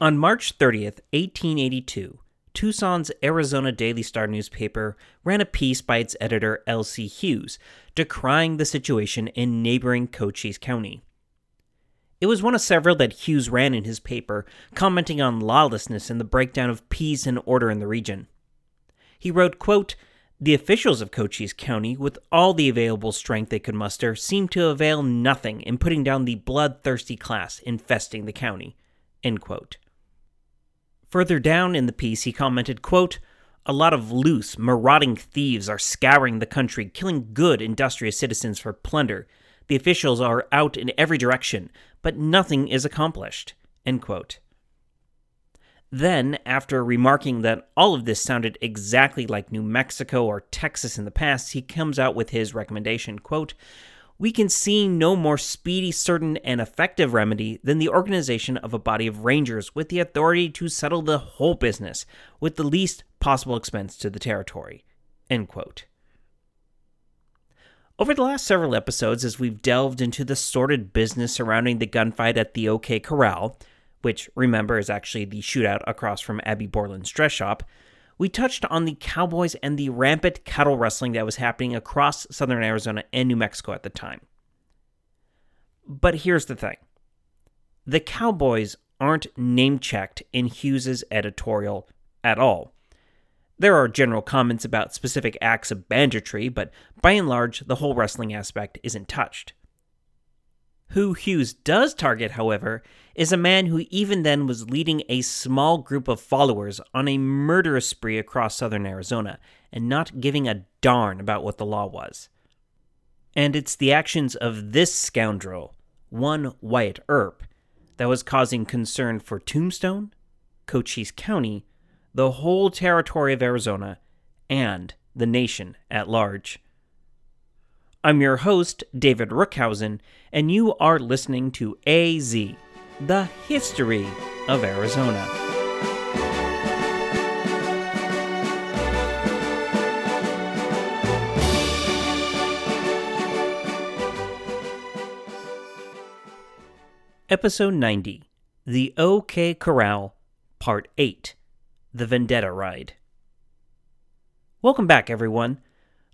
On March 30th, 1882, Tucson's Arizona Daily Star newspaper ran a piece by its editor L.C. Hughes decrying the situation in neighboring Cochise County. It was one of several that Hughes ran in his paper, commenting on lawlessness and the breakdown of peace and order in the region. He wrote, quote, The officials of Cochise County, with all the available strength they could muster, seemed to avail nothing in putting down the bloodthirsty class infesting the county. End quote. Further down in the piece, he commented, quote, a lot of loose, marauding thieves are scouring the country, killing good, industrious citizens for plunder. The officials are out in every direction, but nothing is accomplished. Then, after remarking that all of this sounded exactly like New Mexico or Texas in the past, he comes out with his recommendation quote, we can see no more speedy, certain, and effective remedy than the organization of a body of rangers with the authority to settle the whole business with the least possible expense to the territory. Over the last several episodes, as we've delved into the sordid business surrounding the gunfight at the OK Corral, which, remember, is actually the shootout across from Addie Borland's dress shop, we touched on the Cowboys and the rampant cattle rustling that was happening across southern Arizona and New Mexico at the time. But here's the thing the Cowboys aren't name checked in Hughes's editorial at all. There are general comments about specific acts of banditry, but by and large, the whole wrestling aspect isn't touched. Who Hughes does target, however, is a man who even then was leading a small group of followers on a murderous spree across southern Arizona and not giving a darn about what the law was. And it's the actions of this scoundrel, one Wyatt Earp, that was causing concern for Tombstone, Cochise County, the whole territory of Arizona, and the nation at large. I'm your host, David Rookhausen, and you are listening to AZ, the history of Arizona. Episode 90 The OK Corral, Part 8 The Vendetta Ride. Welcome back, everyone.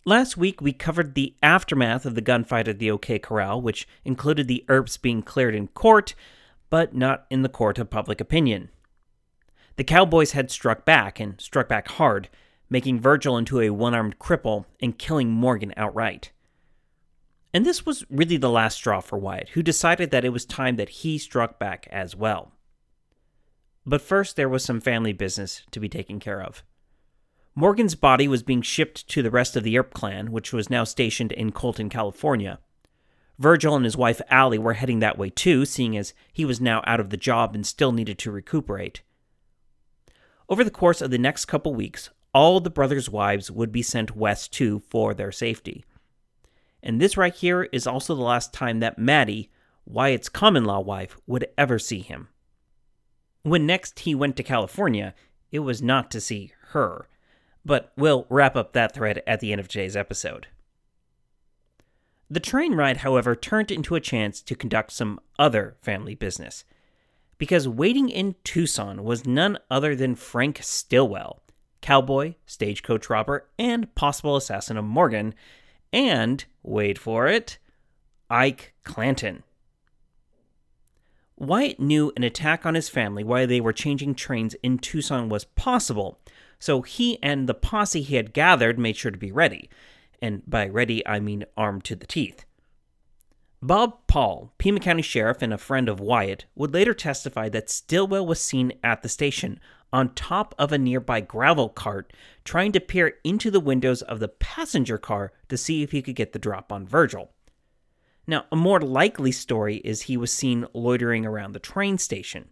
Last week, we covered the aftermath of the gunfight at the OK Corral, which included the Earps being cleared in court, but not in the court of public opinion. The Cowboys had struck back, and struck back hard, making Virgil into a one armed cripple and killing Morgan outright. And this was really the last straw for Wyatt, who decided that it was time that he struck back as well. But first, there was some family business to be taken care of. Morgan's body was being shipped to the rest of the Earp clan, which was now stationed in Colton, California. Virgil and his wife Allie were heading that way too, seeing as he was now out of the job and still needed to recuperate. Over the course of the next couple weeks, all the brothers' wives would be sent west too for their safety. And this right here is also the last time that Mattie, Wyatt's common law wife, would ever see him. When next he went to California, it was not to see her, but we'll wrap up that thread at the end of today's episode. The train ride, however, turned into a chance to conduct some other family business. Because waiting in Tucson was none other than Frank Stillwell, cowboy, stagecoach robber, and possible assassin of Morgan, and, wait for it, Ike Clanton. Wyatt knew an attack on his family while they were changing trains in Tucson was possible, so he and the posse he had gathered made sure to be ready. And by ready, I mean armed to the teeth. Bob Paul, Pima County Sheriff and a friend of Wyatt, would later testify that Stillwell was seen at the station on top of a nearby gravel cart trying to peer into the windows of the passenger car to see if he could get the drop on Virgil. Now, a more likely story is he was seen loitering around the train station.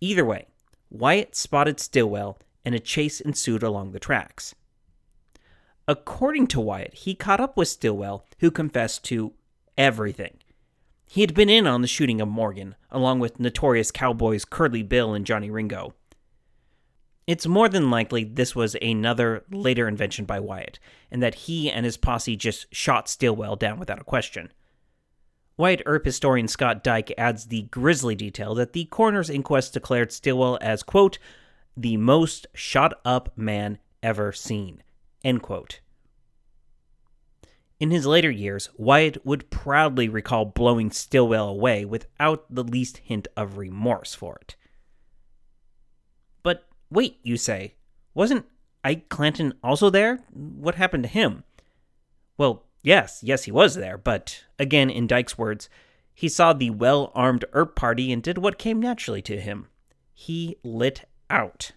Either way, Wyatt spotted Stillwell and a chase ensued along the tracks. According to Wyatt, he caught up with Stillwell, who confessed to everything. He had been in on the shooting of Morgan, along with notorious cowboys Curly Bill and Johnny Ringo. It's more than likely this was another later invention by Wyatt, and that he and his posse just shot Stillwell down without a question. Wyatt Earp historian Scott Dyke adds the grisly detail that the coroner's inquest declared Stillwell as, quote, the most shot up man ever seen, end quote. In his later years, Wyatt would proudly recall blowing Stillwell away without the least hint of remorse for it. But wait, you say, wasn't Ike Clanton also there? What happened to him? Well, Yes, yes, he was there, but again, in Dyke's words, he saw the well armed Earp party and did what came naturally to him. He lit out.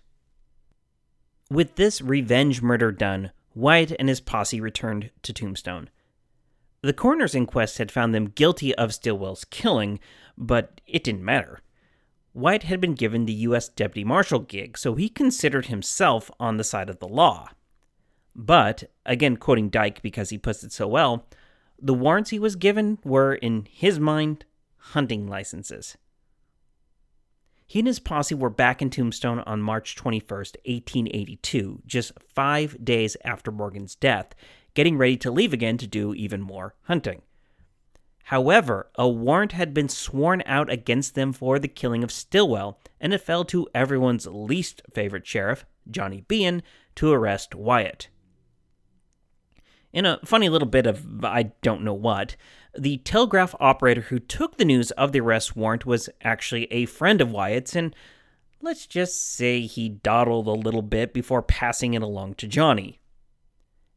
With this revenge murder done, Wyatt and his posse returned to Tombstone. The coroner's inquest had found them guilty of Stillwell's killing, but it didn't matter. Wyatt had been given the U.S. Deputy Marshal gig, so he considered himself on the side of the law. But, again quoting Dyke because he puts it so well, the warrants he was given were, in his mind, hunting licenses. He and his posse were back in Tombstone on March 21st, 1882, just five days after Morgan's death, getting ready to leave again to do even more hunting. However, a warrant had been sworn out against them for the killing of Stillwell, and it fell to everyone's least favorite sheriff, Johnny Behan, to arrest Wyatt. In a funny little bit of I don't know what, the telegraph operator who took the news of the arrest warrant was actually a friend of Wyatt's, and let's just say he dawdled a little bit before passing it along to Johnny.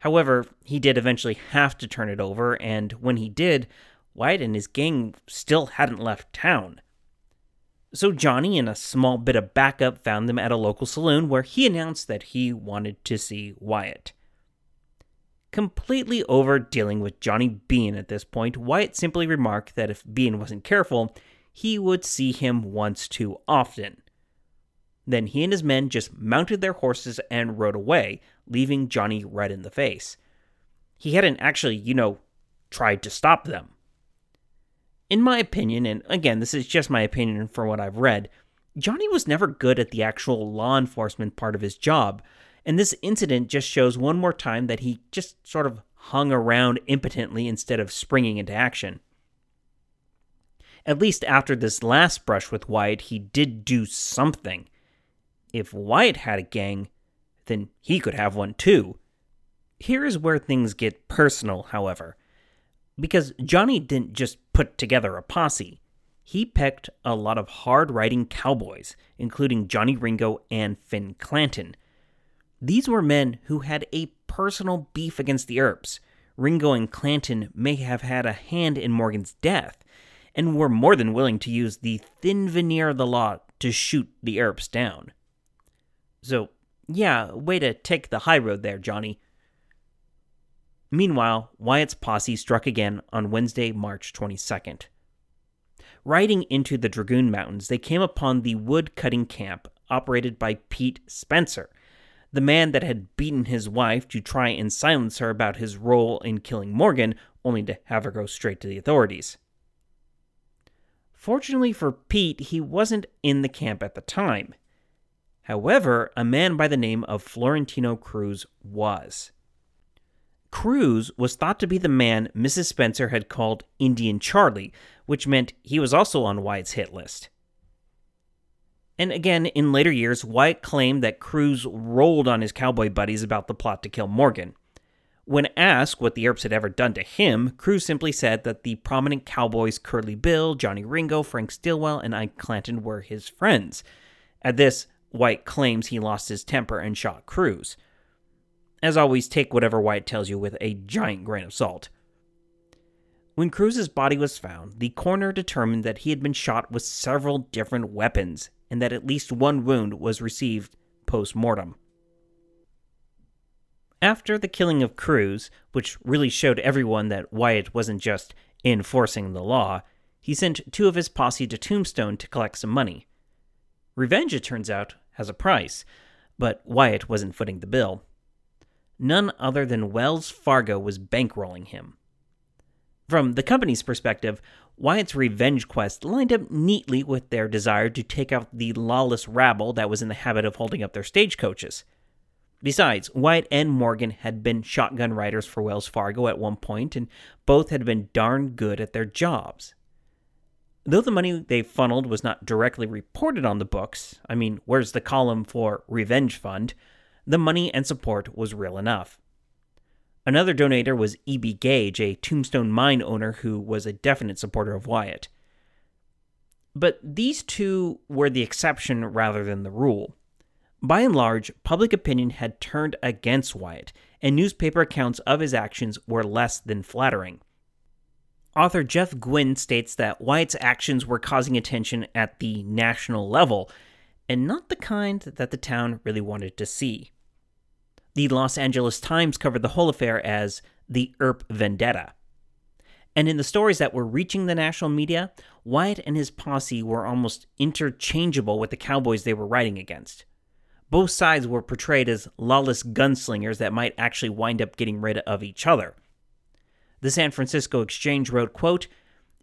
However, he did eventually have to turn it over, and when he did, Wyatt and his gang still hadn't left town. So Johnny and a small bit of backup found them at a local saloon where he announced that he wanted to see Wyatt. Completely over dealing with Johnny Behan at this point, Wyatt simply remarked that if Behan wasn't careful, he would see him once too often. Then he and his men just mounted their horses and rode away, leaving Johnny red in the face. He hadn't actually, you know, tried to stop them. In my opinion, and again, this is just my opinion from what I've read, Johnny was never good at the actual law enforcement part of his job, and this incident just shows one more time that he just sort of hung around impotently instead of springing into action. At least after this last brush with Wyatt, he did do something. If Wyatt had a gang, then he could have one too. Here is where things get personal, however. Because Johnny didn't just put together a posse, he picked a lot of hard riding cowboys, including Johnny Ringo and Phin Clanton, these were men who had a personal beef against the Earps. Ringo and Clanton may have had a hand in Morgan's death, and were more than willing to use the thin veneer of the law to shoot the Earps down. So, yeah, way to take the high road there, Johnny. Meanwhile, Wyatt's posse struck again on Wednesday, March 22nd. Riding into the Dragoon Mountains, they came upon the wood cutting camp operated by Pete Spencer, the man that had beaten his wife to try and silence her about his role in killing Morgan, only to have her go straight to the authorities. Fortunately for Pete, he wasn't in the camp at the time. However, a man by the name of Florentino Cruz was. Cruz was thought to be the man Mrs. Spencer had called Indian Charlie, which meant he was also on Wyatt's hit list. And again, in later years, Wyatt claimed that Cruz rolled on his cowboy buddies about the plot to kill Morgan. When asked what the Earps had ever done to him, Cruz simply said that the prominent cowboys Curly Bill, Johnny Ringo, Frank Stillwell, and Ike Clanton were his friends. At this, Wyatt claims he lost his temper and shot Cruz. As always, take whatever Wyatt tells you with a giant grain of salt. When Cruz's body was found, the coroner determined that he had been shot with several different weapons and that at least one wound was received post mortem. After the killing of Cruz, which really showed everyone that Wyatt wasn't just enforcing the law, he sent two of his posse to Tombstone to collect some money. Revenge, it turns out, has a price, but Wyatt wasn't footing the bill. None other than Wells Fargo was bankrolling him. From the company's perspective, Wyatt's revenge quest lined up neatly with their desire to take out the lawless rabble that was in the habit of holding up their stagecoaches. Besides, Wyatt and Morgan had been shotgun riders for Wells Fargo at one point, and both had been darn good at their jobs. Though the money they funneled was not directly reported on the books, I mean, where's the column for Revenge Fund? The money and support was real enough. Another donator was E.B. Gage, a Tombstone mine owner who was a definite supporter of Wyatt. But these two were the exception rather than the rule. By and large, public opinion had turned against Wyatt, and newspaper accounts of his actions were less than flattering. Author Jeff Guinn states that Wyatt's actions were causing attention at the national level, and not the kind that the town really wanted to see. The Los Angeles Times covered the whole affair as the Earp Vendetta. And in the stories that were reaching the national media, Wyatt and his posse were almost interchangeable with the cowboys they were riding against. Both sides were portrayed as lawless gunslingers that might actually wind up getting rid of each other. The San Francisco Exchange wrote, quote,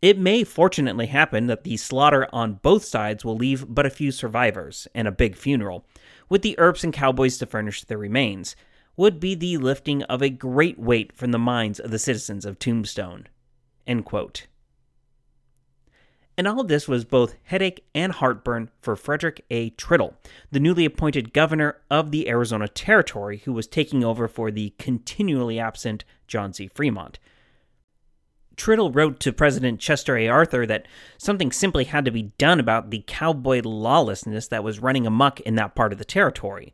It may fortunately happen that the slaughter on both sides will leave but a few survivors and a big funeral, with the Earps and cowboys to furnish their remains, would be the lifting of a great weight from the minds of the citizens of Tombstone. And all of this was both headache and heartburn for Frederick A. Tritle, the newly appointed governor of the Arizona Territory, who was taking over for the continually absent John C. Fremont. Tritle wrote to President Chester A. Arthur that something simply had to be done about the cowboy lawlessness that was running amuck in that part of the territory.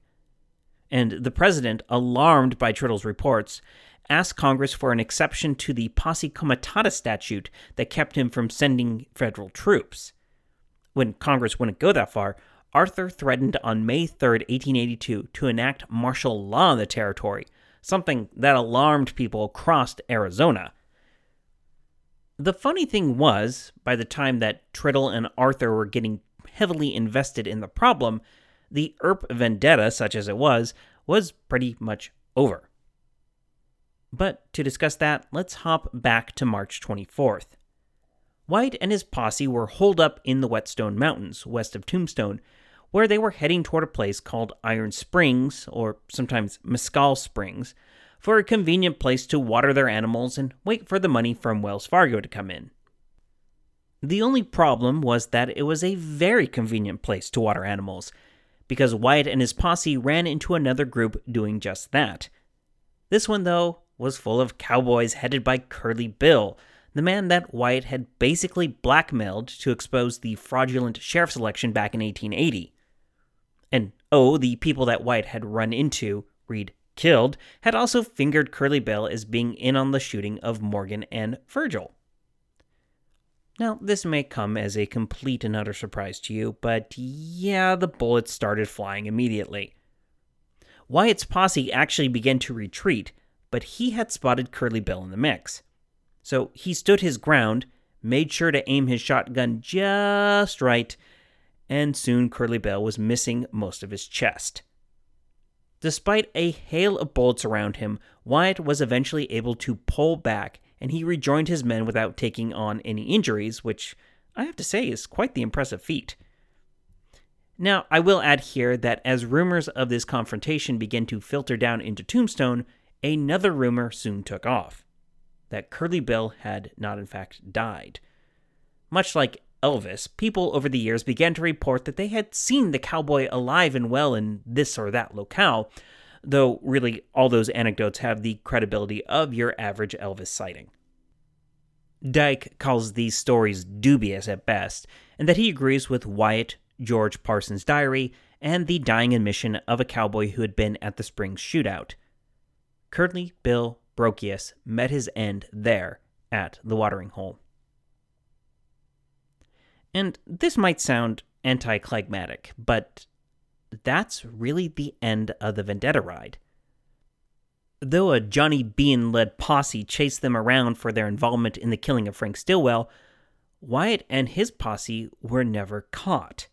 And the president, alarmed by Tritle's reports, asked Congress for an exception to the posse comitatus statute that kept him from sending federal troops. When Congress wouldn't go that far, Arthur threatened on May 3, 1882, to enact martial law in the territory, something that alarmed people across Arizona. The funny thing was, by the time that Tritle and Arthur were getting heavily invested in the problem, the Earp vendetta, such as it was, was pretty much over. But to discuss that, let's hop back to March 24th. Wyatt and his posse were holed up in the Whetstone Mountains, west of Tombstone, where they were heading toward a place called Iron Springs, or sometimes Mescal Springs, for a convenient place to water their animals and wait for the money from Wells Fargo to come in. The only problem was that it was a very convenient place to water animals, because Wyatt and his posse ran into another group doing just that. This one, though, was full of cowboys headed by Curly Bill, the man that Wyatt had basically blackmailed to expose the fraudulent sheriff's election back in 1880. And oh, the people that Wyatt had run into, Reed killed, had also fingered Curly Bill as being in on the shooting of Morgan and Virgil. Now, this may come as a complete and utter surprise to you, but yeah, the bullets started flying immediately. Wyatt's posse actually began to retreat, but he had spotted Curly Bill in the mix. So he stood his ground, made sure to aim his shotgun just right, and soon Curly Bill was missing most of his chest. Despite a hail of bullets around him, Wyatt was eventually able to pull back and he rejoined his men without taking on any injuries, which I have to say is quite the impressive feat. Now, I will add here that as rumors of this confrontation began to filter down into Tombstone, another rumor soon took off that Curly Bill had not, in fact, died. Much like Elvis, people over the years began to report that they had seen the cowboy alive and well in this or that locale, though really all those anecdotes have the credibility of your average Elvis sighting. Dyke calls these stories dubious at best, and that he agrees with Wyatt, George Parsons' diary, and the dying admission of a cowboy who had been at the Springs shootout. Curly Bill Brocius met his end there at the watering hole. And this might sound anticlimactic, but that's really the end of the Vendetta ride. Though a Johnny Behan led posse chased them around for their involvement in the killing of Frank Stillwell, Wyatt and his posse were never caught.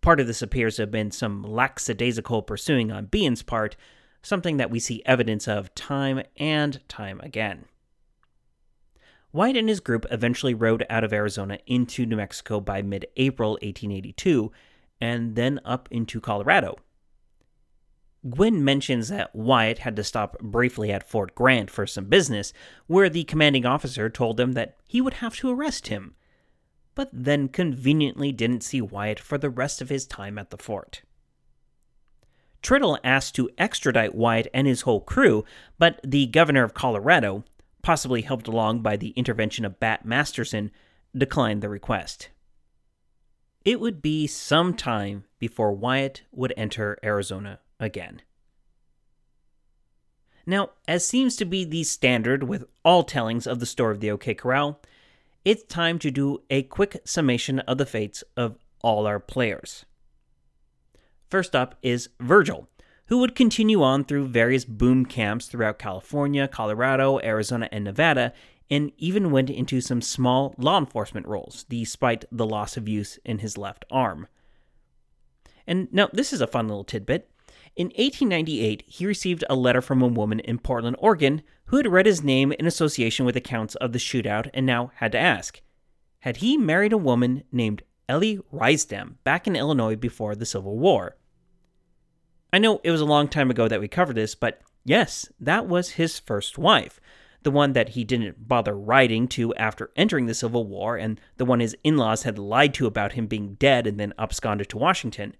Part of this appears to have been some lackadaisical pursuing on Behan's part, something that we see evidence of time and time again. Wyatt and his group eventually rode out of Arizona into New Mexico by mid April 1882 and then up into Colorado. Guinn mentions that Wyatt had to stop briefly at Fort Grant for some business, where the commanding officer told him that he would have to arrest him. but then conveniently didn't see Wyatt for the rest of his time at the fort. Tritle asked to extradite Wyatt and his whole crew, but the governor of Colorado, possibly helped along by the intervention of Bat Masterson, declined the request. It would be some time before Wyatt would enter Arizona again. Now, as seems to be the standard with all tellings of the story of the OK Corral, it's time to do a quick summation of the fates of all our players. First up is Virgil, who would continue on through various boom camps throughout California, Colorado, Arizona, and Nevada, and even went into some small law enforcement roles, despite the loss of use in his left arm. And now, this is a fun little tidbit. In 1898, he received a letter from a woman in Portland, Oregon, who had read his name in association with accounts of the shootout and now had to ask Had he married a woman named Ellie Rysdam back in Illinois before the Civil War? I know it was a long time ago that we covered this, but yes, that was his first wife. The one that he didn't bother writing to after entering the Civil War, and the one his in laws had lied to about him being dead and then absconded to Washington.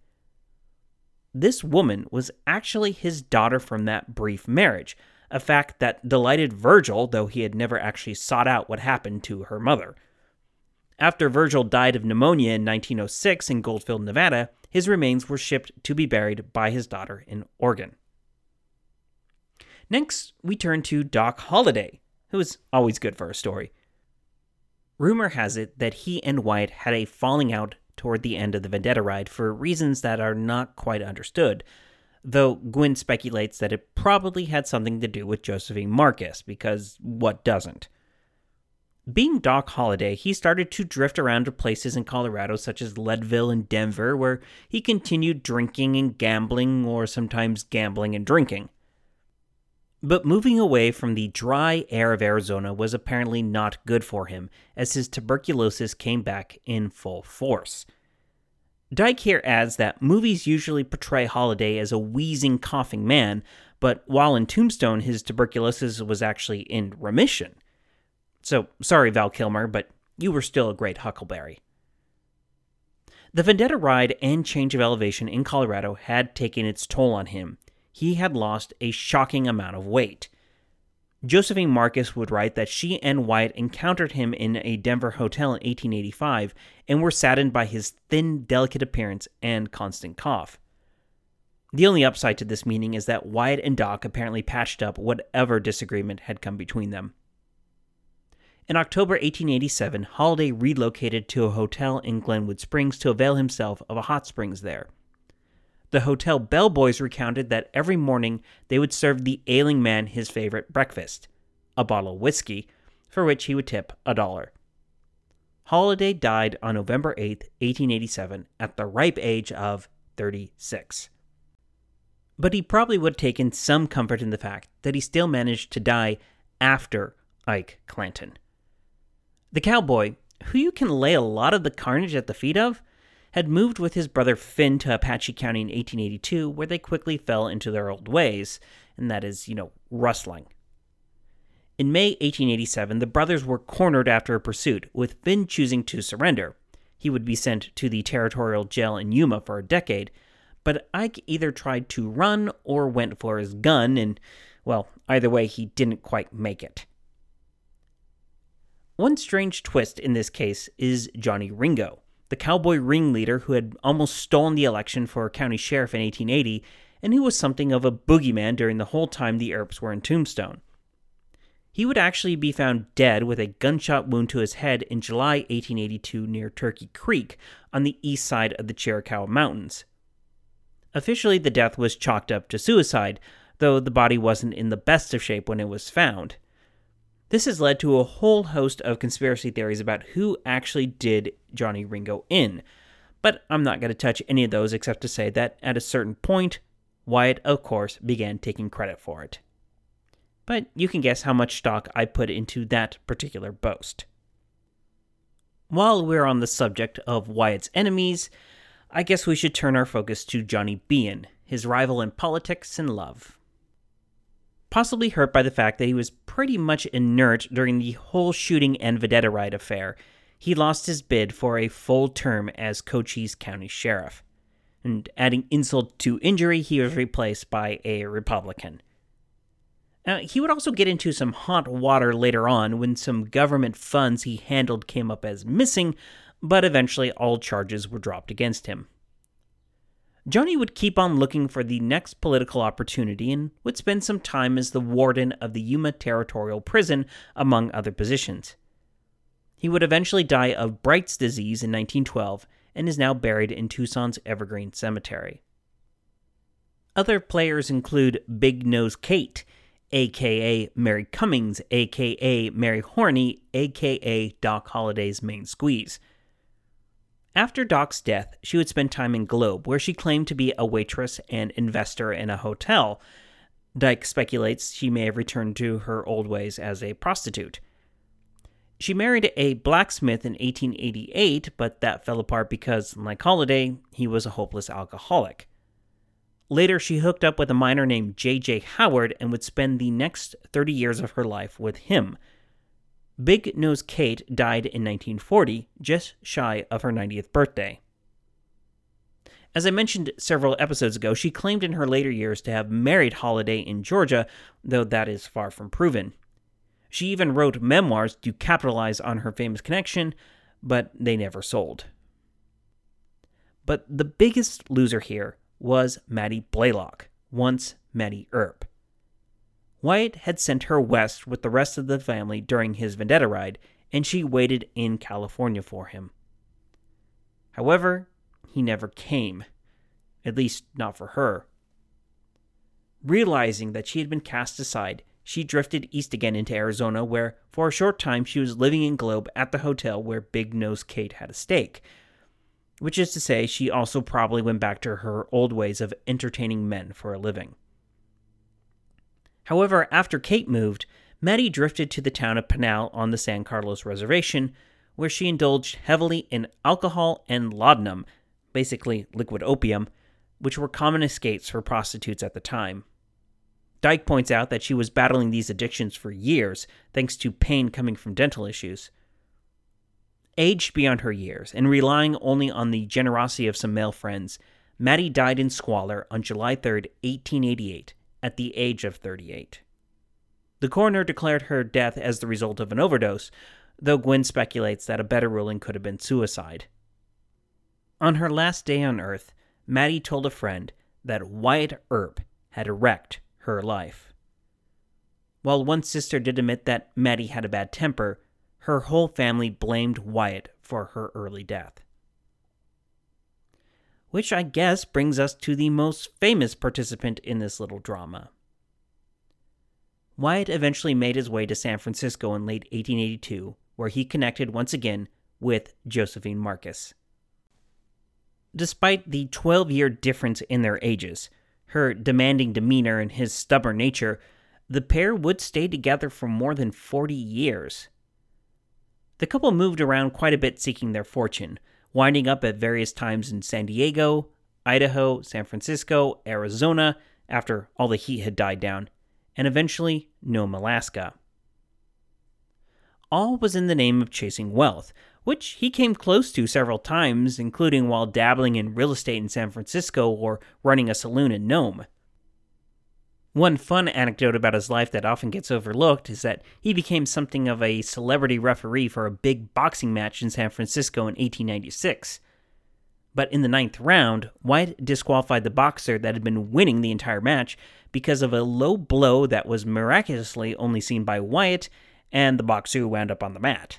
This woman was actually his daughter from that brief marriage, a fact that delighted Virgil, though he had never actually sought out what happened to her mother. After Virgil died of pneumonia in 1906 in Goldfield, Nevada, his remains were shipped to be buried by his daughter in Oregon. Next, we turn to Doc Holliday, who is always good for a story. Rumor has it that he and Wyatt had a falling out toward the end of the Vendetta ride for reasons that are not quite understood, though Guinn speculates that it probably had something to do with Josephine Marcus, because what doesn't? Being Doc Holliday, he started to drift around to places in Colorado such as Leadville and Denver, where he continued drinking and gambling, or sometimes gambling and drinking. But moving away from the dry air of Arizona was apparently not good for him, as his tuberculosis came back in full force. Dyke here adds that movies usually portray Holliday as a wheezing, coughing man, but while in Tombstone, his tuberculosis was actually in remission. So, sorry, Val Kilmer, but you were still a great Huckleberry. The Vendetta ride and change of elevation in Colorado had taken its toll on him. He had lost a shocking amount of weight. Josephine Marcus would write that she and Wyatt encountered him in a Denver hotel in 1885 and were saddened by his thin, delicate appearance and constant cough. The only upside to this meeting is that Wyatt and Doc apparently patched up whatever disagreement had come between them. In October 1887, Holliday relocated to a hotel in Glenwood Springs to avail himself of a hot springs there. The hotel bellboys recounted that every morning they would serve the ailing man his favorite breakfast, a bottle of whiskey, for which he would tip a dollar. Holliday died on November 8, 1887, at the ripe age of 36. But he probably would have taken some comfort in the fact that he still managed to die after Ike Clanton. The cowboy, who you can lay a lot of the carnage at the feet of, had moved with his brother Phin to Apache County in 1882, where they quickly fell into their old ways, and that is, you know, rustling. In May 1887, the brothers were cornered after a pursuit, with Phin choosing to surrender. He would be sent to the territorial jail in Yuma for a decade, but Ike either tried to run or went for his gun, and, well, either way, he didn't quite make it. One strange twist in this case is Johnny Ringo, the cowboy ringleader who had almost stolen the election for county sheriff in 1880 and who was something of a boogeyman during the whole time the Earps were in Tombstone. He would actually be found dead with a gunshot wound to his head in July 1882 near Turkey Creek on the east side of the Chiricahua Mountains. Officially, the death was chalked up to suicide, though the body wasn't in the best of shape when it was found. This has led to a whole host of conspiracy theories about who actually did Johnny Ringo in, but I'm not going to touch any of those except to say that at a certain point, Wyatt, of course, began taking credit for it. But you can guess how much stock I put into that particular boast. While we're on the subject of Wyatt's enemies, I guess we should turn our focus to Johnny Behan, his rival in politics and love possibly hurt by the fact that he was pretty much inert during the whole shooting and Vendetta ride affair. he lost his bid for a full term as Cochise County Sheriff. And adding insult to injury, he was replaced by a Republican. Now, he would also get into some hot water later on when some government funds he handled came up as missing, but eventually all charges were dropped against him. Johnny would keep on looking for the next political opportunity and would spend some time as the warden of the Yuma Territorial Prison, among other positions. He would eventually die of Bright's disease in 1912 and is now buried in Tucson's Evergreen Cemetery. Other players include Big Nose Kate, aka Mary Cummings, aka Mary Horney, aka Doc Holliday's main squeeze. After Doc's death, she would spend time in Globe, where she claimed to be a waitress and investor in a hotel. Dyke speculates she may have returned to her old ways as a prostitute. She married a blacksmith in 1888, but that fell apart because, like Holliday, he was a hopeless alcoholic. Later, she hooked up with a miner named J.J. Howard and would spend the next 30 years of her life with him. Big Nose Kate died in 1940, just shy of her 90th birthday. As I mentioned several episodes ago, she claimed in her later years to have married Holliday in Georgia, though that is far from proven. She even wrote memoirs to capitalize on her famous connection, but they never sold. But the biggest loser here was Mattie Blaylock, once Mattie Earp. Wyatt had sent her west with the rest of the family during his vendetta ride, and she waited in California for him. However, he never came, at least not for her. Realizing that she had been cast aside, she drifted east again into Arizona, where for a short time she was living in Globe at the hotel where Big Nose Kate had a stake. Which is to say, she also probably went back to her old ways of entertaining men for a living. However, after Kate moved, Mattie drifted to the town of Pinal on the San Carlos Reservation, where she indulged heavily in alcohol and laudanum, basically liquid opium, which were common escapes for prostitutes at the time. Dyke points out that she was battling these addictions for years, thanks to pain coming from dental issues. Aged beyond her years and relying only on the generosity of some male friends, Mattie died in squalor on July 3, 1888, at the age of 38. The coroner declared her death as the result of an overdose, though Guinn speculates that a better ruling could have been suicide. On her last day on Earth, Mattie told a friend that Wyatt Earp had wrecked her life. While one sister did admit that Mattie had a bad temper, her whole family blamed Wyatt for her early death. Which I guess brings us to the most famous participant in this little drama. Wyatt eventually made his way to San Francisco in late 1882, where he connected once again with Josephine Marcus. Despite the 12 year difference in their ages, her demanding demeanor and his stubborn nature, the pair would stay together for more than 40 years. The couple moved around quite a bit seeking their fortune, winding up at various times in San Diego, Idaho, San Francisco, Arizona, after all the heat had died down, and eventually Nome, Alaska. All was in the name of chasing wealth, which he came close to several times, including while dabbling in real estate in San Francisco or running a saloon in Nome. One fun anecdote about his life that often gets overlooked is that he became something of a celebrity referee for a big boxing match in San Francisco in 1896. But in the ninth round, Wyatt disqualified the boxer that had been winning the entire match because of a low blow that was miraculously only seen by Wyatt and the boxer who wound up on the mat.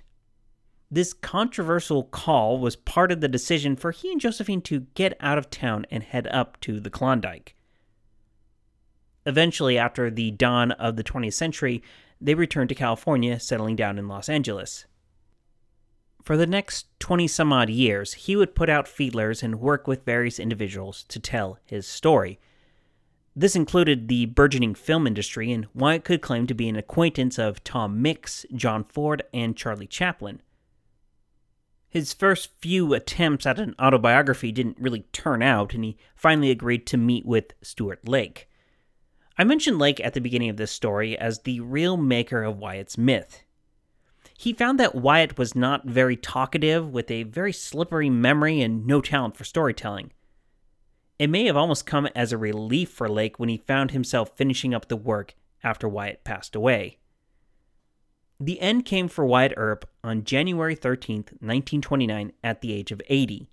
This controversial call was part of the decision for he and Josephine to get out of town and head up to the Klondike. Eventually, after the dawn of the 20th century, they returned to California, settling down in Los Angeles. For the next 20 some odd years, he would put out feelers and work with various individuals to tell his story. This included the burgeoning film industry, and Wyatt could claim to be an acquaintance of Tom Mix, John Ford, and Charlie Chaplin. His first few attempts at an autobiography didn't really turn out, and he finally agreed to meet with Stuart Lake. I mentioned Lake at the beginning of this story as the real maker of Wyatt's myth. he found that Wyatt was not very talkative, with a very slippery memory and no talent for storytelling. It may have almost come as a relief for Lake when he found himself finishing up the work after Wyatt passed away. The end came for Wyatt Earp on January 13, 1929, at the age of 80.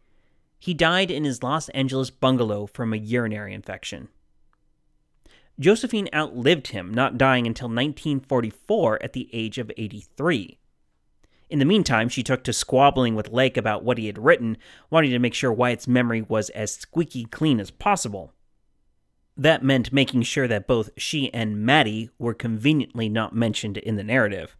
He died in his Los Angeles bungalow from a urinary infection. Josephine outlived him, not dying until 1944 at the age of 83. In the meantime, she took to squabbling with Lake about what he had written, wanting to make sure Wyatt's memory was as squeaky clean as possible. That meant making sure that both she and Mattie were conveniently not mentioned in the narrative.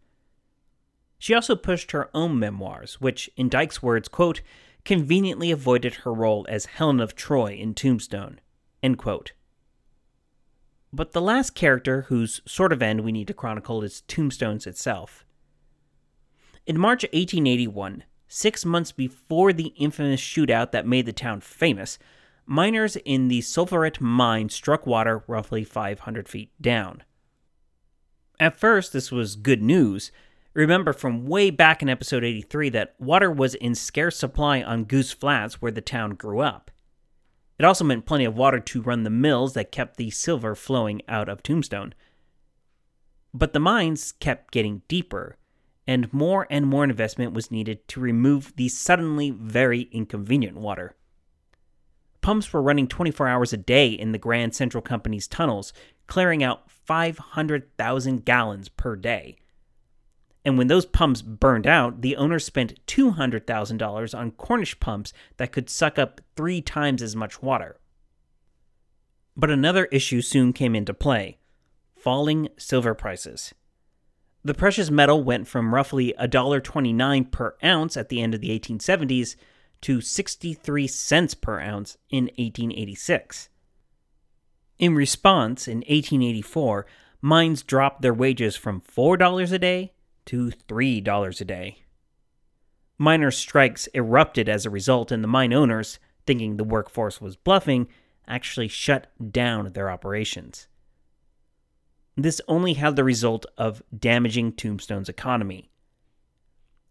She also pushed her own memoirs, which, in Dyke's words, quote, conveniently avoided her role as Helen of Troy in Tombstone, end quote. But the last character whose sort of end we need to chronicle is Tombstone's itself. In March 1881, six months before the infamous shootout that made the town famous, miners in the Sulphuret mine struck water roughly 500 feet down. At first, this was good news. Remember from way back in episode 83 that water was in scarce supply on Goose Flats where the town grew up. It also meant plenty of water to run the mills that kept the silver flowing out of Tombstone. But the mines kept getting deeper, and more and more investment was needed to remove the suddenly very inconvenient water. Pumps were running 24 hours a day in the Grand Central Company's tunnels, clearing out 500,000 gallons per day. And when those pumps burned out, the owner spent $200,000 on Cornish pumps that could suck up three times as much water. But another issue soon came into play falling silver prices. The precious metal went from roughly $1.29 per ounce at the end of the 1870s to 63 cents per ounce in 1886. In response, in 1884, mines dropped their wages from $4 a day to $3 a day. Miner strikes erupted as a result, and the mine owners, thinking the workforce was bluffing, actually shut down their operations. This only had the result of damaging Tombstone's economy.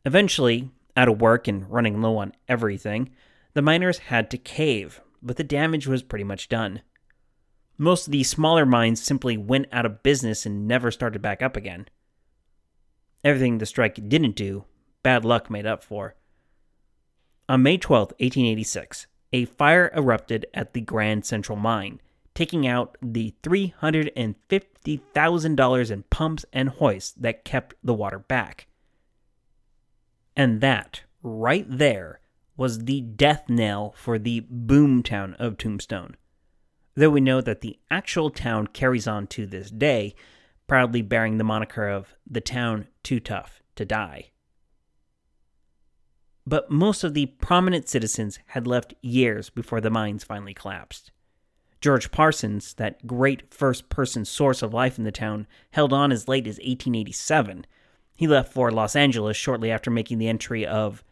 Eventually, out of work and running low on everything, the miners had to cave, but the damage was pretty much done. Most of the smaller mines simply went out of business and never started back up again. Everything the strike didn't do, bad luck made up for. On May 12, 1886, a fire erupted at the Grand Central Mine, taking out the $350,000 in pumps and hoists that kept the water back. And that, right there, was the death knell for the boomtown of Tombstone. Though we know that the actual town carries on to this day, proudly bearing the moniker of the town too tough to die. But most of the prominent citizens had left years before the mines finally collapsed. George Parsons, that great first person source of life in the town, held on as late as 1887. He left for Los Angeles shortly after making the entry of,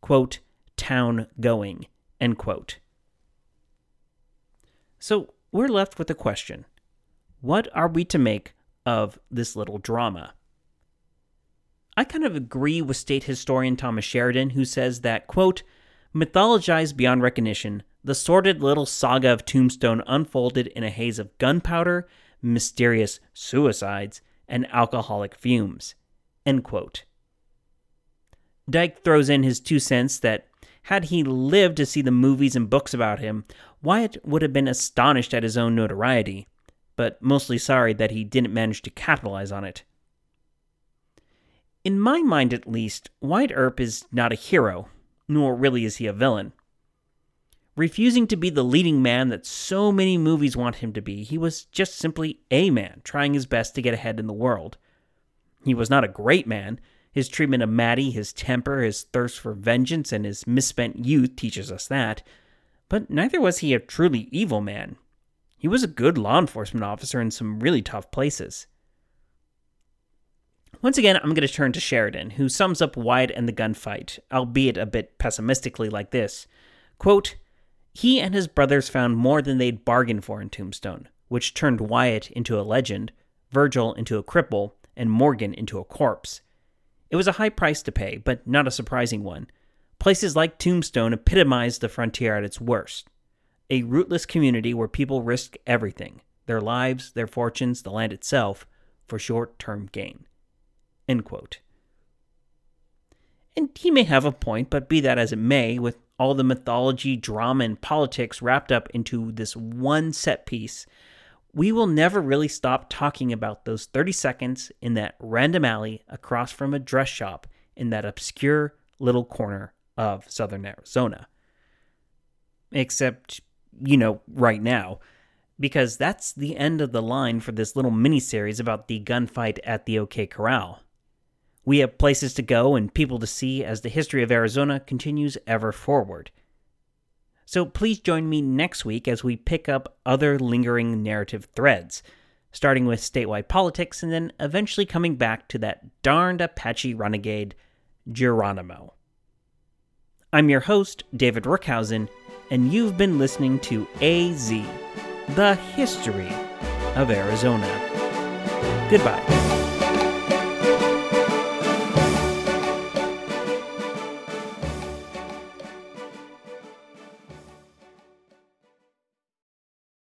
quote, town going, end quote. So we're left with a question What are we to make of this little drama? I kind of agree with state historian Thomas Sheridan, who says that, quote, mythologized beyond recognition, the sordid little saga of Tombstone unfolded in a haze of gunpowder, mysterious suicides, and alcoholic fumes. End quote. Dyke throws in his two cents that had he lived to see the movies and books about him, Wyatt would have been astonished at his own notoriety, but mostly sorry that he didn't manage to capitalize on it. In my mind, at least, Wyatt Earp is not a hero, nor really is he a villain. Refusing to be the leading man that so many movies want him to be, he was just simply a man trying his best to get ahead in the world. He was not a great man. His treatment of Mattie, his temper, his thirst for vengeance, and his misspent youth teaches us that. But neither was he a truly evil man. He was a good law enforcement officer in some really tough places. Once again, I'm going to turn to Sheridan, who sums up Wyatt and the gunfight, albeit a bit pessimistically, like this Quote, He and his brothers found more than they'd bargained for in Tombstone, which turned Wyatt into a legend, Virgil into a cripple, and Morgan into a corpse. It was a high price to pay, but not a surprising one. Places like Tombstone epitomized the frontier at its worst a rootless community where people risk everything their lives, their fortunes, the land itself for short term gain. And he may have a point, but be that as it may, with all the mythology, drama, and politics wrapped up into this one set piece, we will never really stop talking about those 30 seconds in that random alley across from a dress shop in that obscure little corner of southern Arizona. Except, you know, right now, because that's the end of the line for this little mini series about the gunfight at the OK Corral. We have places to go and people to see as the history of Arizona continues ever forward. So please join me next week as we pick up other lingering narrative threads, starting with statewide politics and then eventually coming back to that darned Apache renegade, Geronimo. I'm your host, David Rookhuyzen, and you've been listening to AZ, the history of Arizona. Goodbye.